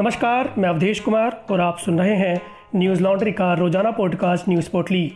नमस्कार, मैं अवधेश कुमार और आप सुन रहे हैं न्यूज़ लॉन्ड्री का रोज़ाना पॉडकास्ट न्यूज़ पोर्टली।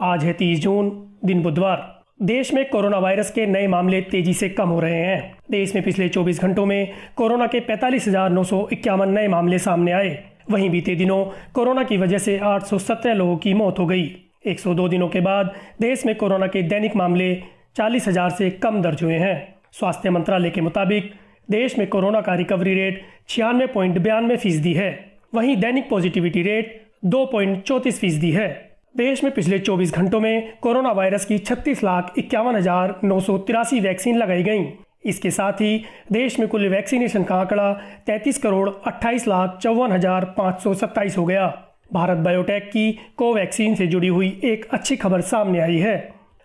आज है तीस जून, दिन बुधवार। देश में कोरोना वायरस के नए मामले तेज़ी से कम हो रहे हैं। देश में पिछले 24 घंटों में कोरोना के पैंतालीस नए मामले सामने आए। वहीं बीते दिनों कोरोना की वजह से 817 लोगों की मौत हो गई। 102 दिनों के बाद देश में कोरोना के दैनिक मामले चालीस हज़ार से कम दर्ज हुए हैं। स्वास्थ्य मंत्रालय के मुताबिक देश में कोरोना का रिकवरी रेट छियानवे पॉइंट बयानवे फ़ीसदी है। वहीं दैनिक पॉजिटिविटी रेट दो पॉइंट चौंतीस फ़ीसदी है। देश में पिछले 24 घंटों में कोरोना वायरस की छत्तीस लाख इक्यावन हज़ार नौ सौ तिरासी वैक्सीन लगाई गई। इसके साथ ही देश में कुल वैक्सीनेशन का आंकड़ा तैतीस करोड़ अट्ठाईस लाख चौवन हज़ार पाँच सौ सत्ताईस हो गया। भारत बायोटेक की कोवैक्सीन से जुड़ी हुई एक अच्छी खबर सामने आई है।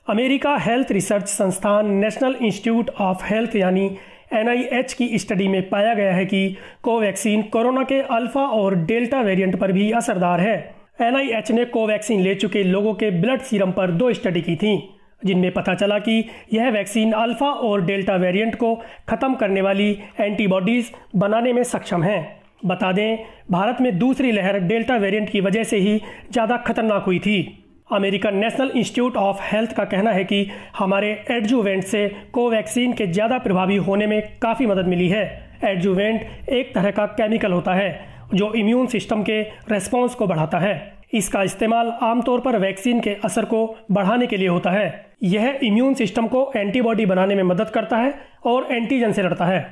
अमेरिका हेल्थ रिसर्च संस्थान नेशनल इंस्टीट्यूट ऑफ़ हेल्थ यानी एनआईएच की स्टडी में पाया गया है कि कोवैक्सीन कोरोना के अल्फ़ा और डेल्टा वेरिएंट पर भी असरदार है। एनआईएच ने कोवैक्सीन ले चुके लोगों के ब्लड सीरम पर दो स्टडी की थी, जिनमें पता चला कि यह वैक्सीन अल्फ़ा और डेल्टा वेरिएंट को खत्म करने वाली एंटीबॉडीज बनाने में सक्षम है। बता दें, भारत में दूसरी लहर डेल्टा वेरिएंट की वजह से ही ज़्यादा खतरनाक हुई थी। American national institute of health का कहना है कि हमारे एडजुवेंट से कोवैक्सीन के ज़्यादा प्रभावी होने में काफ़ी मदद मिली है। एडजुवेंट एक तरह का केमिकल होता है, जो इम्यून सिस्टम के रेस्पॉन्स को बढ़ाता है। इसका इस्तेमाल आमतौर पर वैक्सीन के असर को बढ़ाने के लिए होता है। यह इम्यून सिस्टम को एंटीबॉडी बनाने में मदद करता है और एंटीजन से लड़ता है।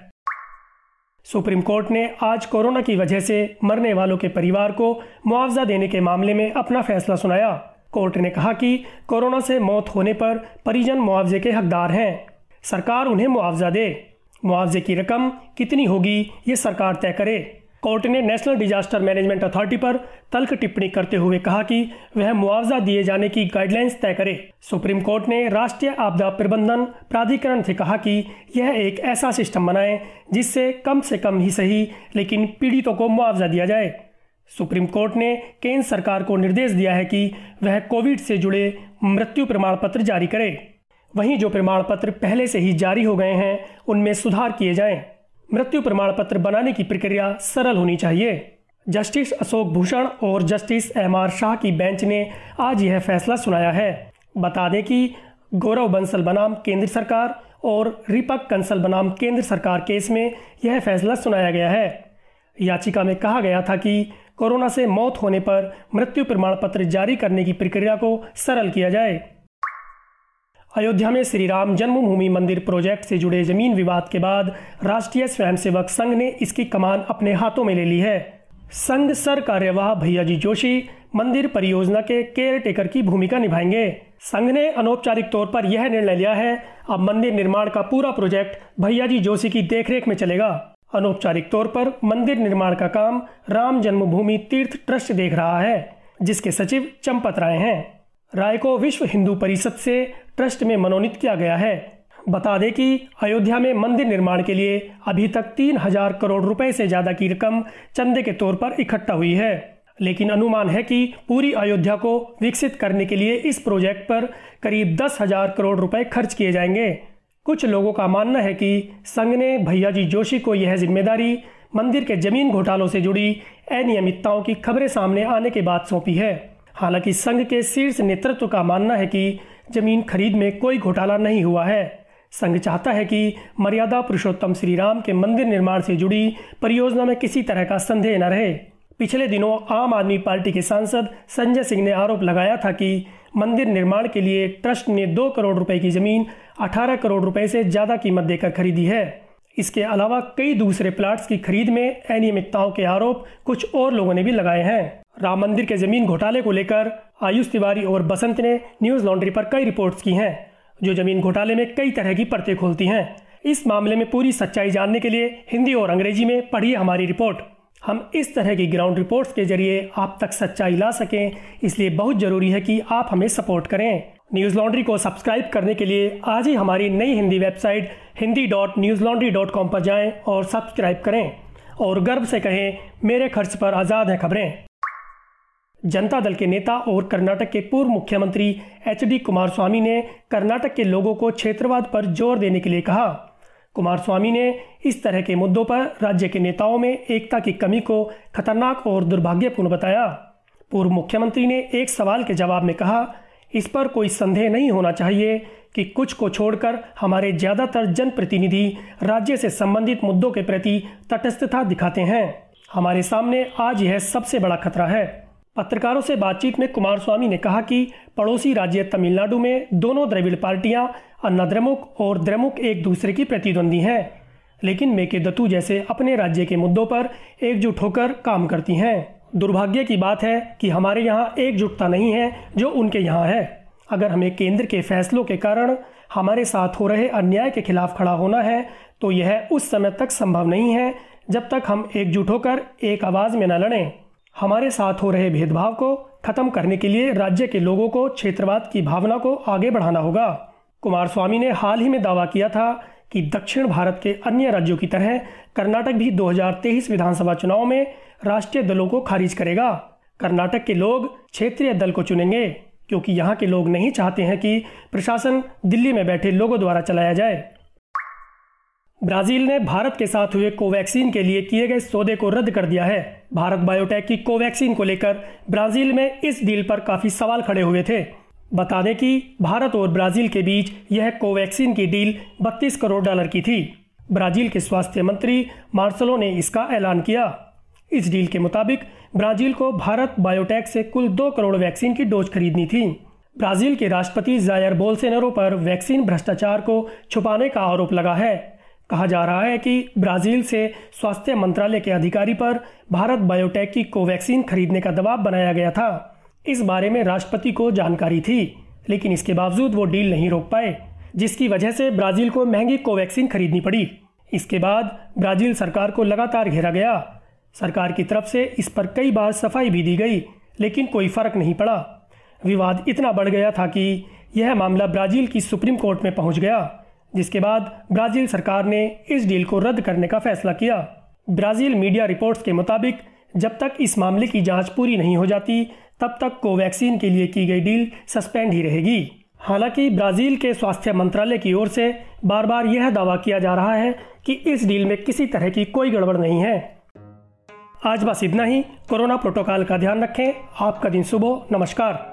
सुप्रीम कोर्ट ने आज कोरोना की वजह से मरने वालों के परिवार को मुआवजा देने के मामले में अपना फैसला सुनाया। कोर्ट ने कहा कि कोरोना से मौत होने पर परिजन मुआवजे के हकदार हैं। सरकार उन्हें मुआवजा दे। मुआवजे की रकम कितनी होगी, ये सरकार तय करे। कोर्ट ने नेशनल डिजास्टर मैनेजमेंट अथॉरिटी पर तल्ख टिप्पणी करते हुए कहा कि वह मुआवजा दिए जाने की गाइडलाइंस तय करे। सुप्रीम कोर्ट ने राष्ट्रीय आपदा प्रबंधन प्राधिकरण से कहा कि यह एक ऐसा सिस्टम बनाए जिससे कम से कम ही सही, लेकिन पीड़ितों को मुआवजा दिया जाए। सुप्रीम कोर्ट ने केंद्र सरकार को निर्देश दिया है कि वह कोविड से जुड़े मृत्यु प्रमाण पत्र जारी करे। वहीं जो प्रमाण पत्र पहले से ही जारी हो गए हैं, उनमें सुधार किए जाएँ। मृत्यु प्रमाण पत्र बनाने की प्रक्रिया सरल होनी चाहिए। जस्टिस अशोक भूषण और जस्टिस एम आर शाह की बेंच ने आज यह फैसला सुनाया है। बता दें कि गौरव बंसल बनाम केंद्र सरकार और रिपक कंसल बनाम केंद्र सरकार केस में यह फैसला सुनाया गया है। याचिका में कहा गया था कि कोरोना से मौत होने पर मृत्यु प्रमाण पत्र जारी करने की प्रक्रिया को सरल किया जाए। अयोध्या में श्री राम जन्मभूमि मंदिर प्रोजेक्ट से जुड़े ज़मीन विवाद के बाद राष्ट्रीय स्वयंसेवक संघ ने इसकी कमान अपने हाथों में ले ली है। संघ सर कार्यवाह भैया जी जोशी मंदिर परियोजना के केयर टेकर की भूमिका निभाएँगे। संघ ने अनौपचारिक तौर पर यह निर्णय लिया है, अब मंदिर निर्माण का पूरा प्रोजेक्ट भैया जी जोशी की देखरेख में चलेगा। अनौपचारिक तौर पर मंदिर निर्माण का काम राम जन्मभूमि तीर्थ ट्रस्ट देख रहा है, जिसके सचिव चंपत राय हैं। राय को विश्व हिंदू परिषद से ट्रस्ट में मनोनीत किया गया है। बता दें कि अयोध्या में मंदिर निर्माण के लिए अभी तक तीन हज़ार करोड़ रुपए से ज़्यादा की रकम चंदे के तौर पर इकट्ठा हुई है। लेकिन अनुमान है कि पूरी अयोध्या को विकसित करने के लिए इस प्रोजेक्ट पर करीब दस हज़ार करोड़ रुपए खर्च किए जाएँगे। कुछ लोगों का मानना है कि संघ ने भैया जी जोशी को यह ज़िम्मेदारी मंदिर के ज़मीन घोटालों से जुड़ी अनियमितताओं की खबरें सामने आने के बाद सौंपी है। हालाँकि संघ के शीर्ष नेतृत्व का मानना है कि ज़मीन खरीद में कोई घोटाला नहीं हुआ है। संघ चाहता है कि मर्यादा पुरुषोत्तम श्री राम के मंदिर निर्माण से जुड़ी परियोजना में किसी तरह का संदेह न रहे। पिछले दिनों आम आदमी पार्टी के सांसद संजय सिंह ने आरोप लगाया था कि मंदिर निर्माण के लिए ट्रस्ट ने दो करोड़ रुपए की ज़मीन 18 करोड़ रुपए से ज़्यादा कीमत देकर खरीदी है। इसके अलावा कई दूसरे प्लाट्स की खरीद में अनियमितताओं के आरोप कुछ और लोगों ने भी लगाए हैं। राम मंदिर के ज़मीन घोटाले को लेकर आयुष तिवारी और बसंत ने न्यूज़ लॉन्ड्री पर कई रिपोर्ट्स की हैं, जो ज़मीन घोटाले में कई तरह की परतें खोलती हैं। इस मामले में पूरी सच्चाई जानने के लिए हिंदी और अंग्रेज़ी में पढ़िए हमारी रिपोर्ट। हम इस तरह की ग्राउंड रिपोर्ट्स के ज़रिए आप तक सच्चाई ला सकें। इसलिए बहुत ज़रूरी है कि आप हमें सपोर्ट करें। न्यूज़ लॉन्ड्री को सब्सक्राइब करने के लिए आज ही हमारी नई Hindi website Hindi dot news laundry dot com पर जाएँ और सब्सक्राइब करें। और गर्व से कहें, मेरे खर्च पर आज़ाद हैं खबरें। जनता दल के नेता और कर्नाटक के पूर्व मुख्यमंत्री एच डी कुमार स्वामी ने कर्नाटक के लोगों को क्षेत्रवाद पर ज़ोर देने के लिए कहा। कुमार स्वामी ने इस तरह के मुद्दों पर राज्य के नेताओं में एकता की कमी को खतरनाक और दुर्भाग्यपूर्ण बताया। पूर्व मुख्यमंत्री ने एक सवाल के जवाब में कहा, इस पर कोई संदेह नहीं होना चाहिए कि कुछ को छोड़कर हमारे ज़्यादातर जनप्रतिनिधि राज्य से संबंधित मुद्दों के प्रति तटस्थता दिखाते हैं। हमारे सामने आज यह सबसे बड़ा खतरा है। पत्रकारों से बातचीत में कुमार स्वामी ने कहा कि पड़ोसी राज्य तमिलनाडु में दोनों द्रविड़ पार्टियाँ अन्ना द्रमुक और द्रमुक एक दूसरे की प्रतिद्वंदी हैं, लेकिन मेके दत्तू जैसे अपने राज्य के मुद्दों पर एकजुट होकर काम करती हैं। दुर्भाग्य की बात है कि हमारे यहाँ एकजुटता नहीं है जो उनके यहाँ है। अगर हमें केंद्र के फैसलों के कारण हमारे साथ हो रहे अन्याय के खिलाफ खड़ा होना है तो यह उस समय तक संभव नहीं है जब तक हम एकजुट होकर एक आवाज़ में न लड़ें। हमारे साथ हो रहे भेदभाव को खत्म करने के लिए राज्य के लोगों को क्षेत्रवाद की भावना को आगे बढ़ाना होगा। कुमार स्वामी ने हाल ही में दावा किया था कि दक्षिण भारत के अन्य राज्यों की तरह कर्नाटक भी 2023 विधानसभा चुनाव में राष्ट्रीय दलों को खारिज करेगा। कर्नाटक के लोग क्षेत्रीय दल को चुनेंगे, क्योंकि यहाँ के लोग नहीं चाहते हैं कि प्रशासन दिल्ली में बैठे लोगों द्वारा चलाया जाए। ब्राज़ील ने भारत के साथ हुए कोवैक्सीन के लिए किए गए सौदे को रद्द कर दिया है। भारत बायोटेक की कोवैक्सीन को लेकर ब्राज़ील में इस डील पर काफ़ी सवाल खड़े हुए थे। बता दें कि भारत और ब्राज़ील के बीच यह कोवैक्सीन की डील 32 करोड़ डॉलर की थी। ब्राज़ील के स्वास्थ्य मंत्री मार्सलो ने इसका ऐलान किया। इस डील के मुताबिक ब्राज़ील को भारत बायोटेक से कुल दो करोड़ वैक्सीन की डोज खरीदनी थी। ब्राज़ील के राष्ट्रपति जायर बोलसेनरो पर वैक्सीन भ्रष्टाचार को छुपाने का आरोप लगा है। कहा जा रहा है कि ब्राज़ील से स्वास्थ्य मंत्रालय के अधिकारी पर भारत बायोटेक की कोवैक्सीन खरीदने का दबाव बनाया गया था। इस बारे में राष्ट्रपति को जानकारी थी, लेकिन इसके बावजूद वो डील नहीं रोक पाए, जिसकी वजह से ब्राज़ील को महँगी कोवैक्सीन खरीदनी पड़ी। इसके बाद ब्राज़ील सरकार को लगातार घेरा गया। सरकार की तरफ़ से इस पर कई बार सफ़ाई भी दी गई, लेकिन कोई फ़र्क नहीं पड़ा। विवाद इतना बढ़ गया था कि यह मामला ब्राज़ील की सुप्रीम कोर्ट में पहुँच गया। जिसके बाद ब्राज़ील सरकार ने इस डील को रद्द करने का फैसला किया। ब्राज़ील मीडिया रिपोर्ट्स के मुताबिक, जब तक इस मामले की जाँच पूरी नहीं हो जाती, तब तक कोवैक्सीन के लिए की गई डील सस्पेंड ही रहेगी। हालाँकि ब्राज़ील के स्वास्थ्य मंत्रालय की ओर से बार बार यह दावा किया जा रहा है कि इस डील में किसी तरह की कोई गड़बड़ नहीं है। आज बस इतना ही। कोरोना प्रोटोकॉल का ध्यान रखें। आपका दिन सुबह नमस्कार।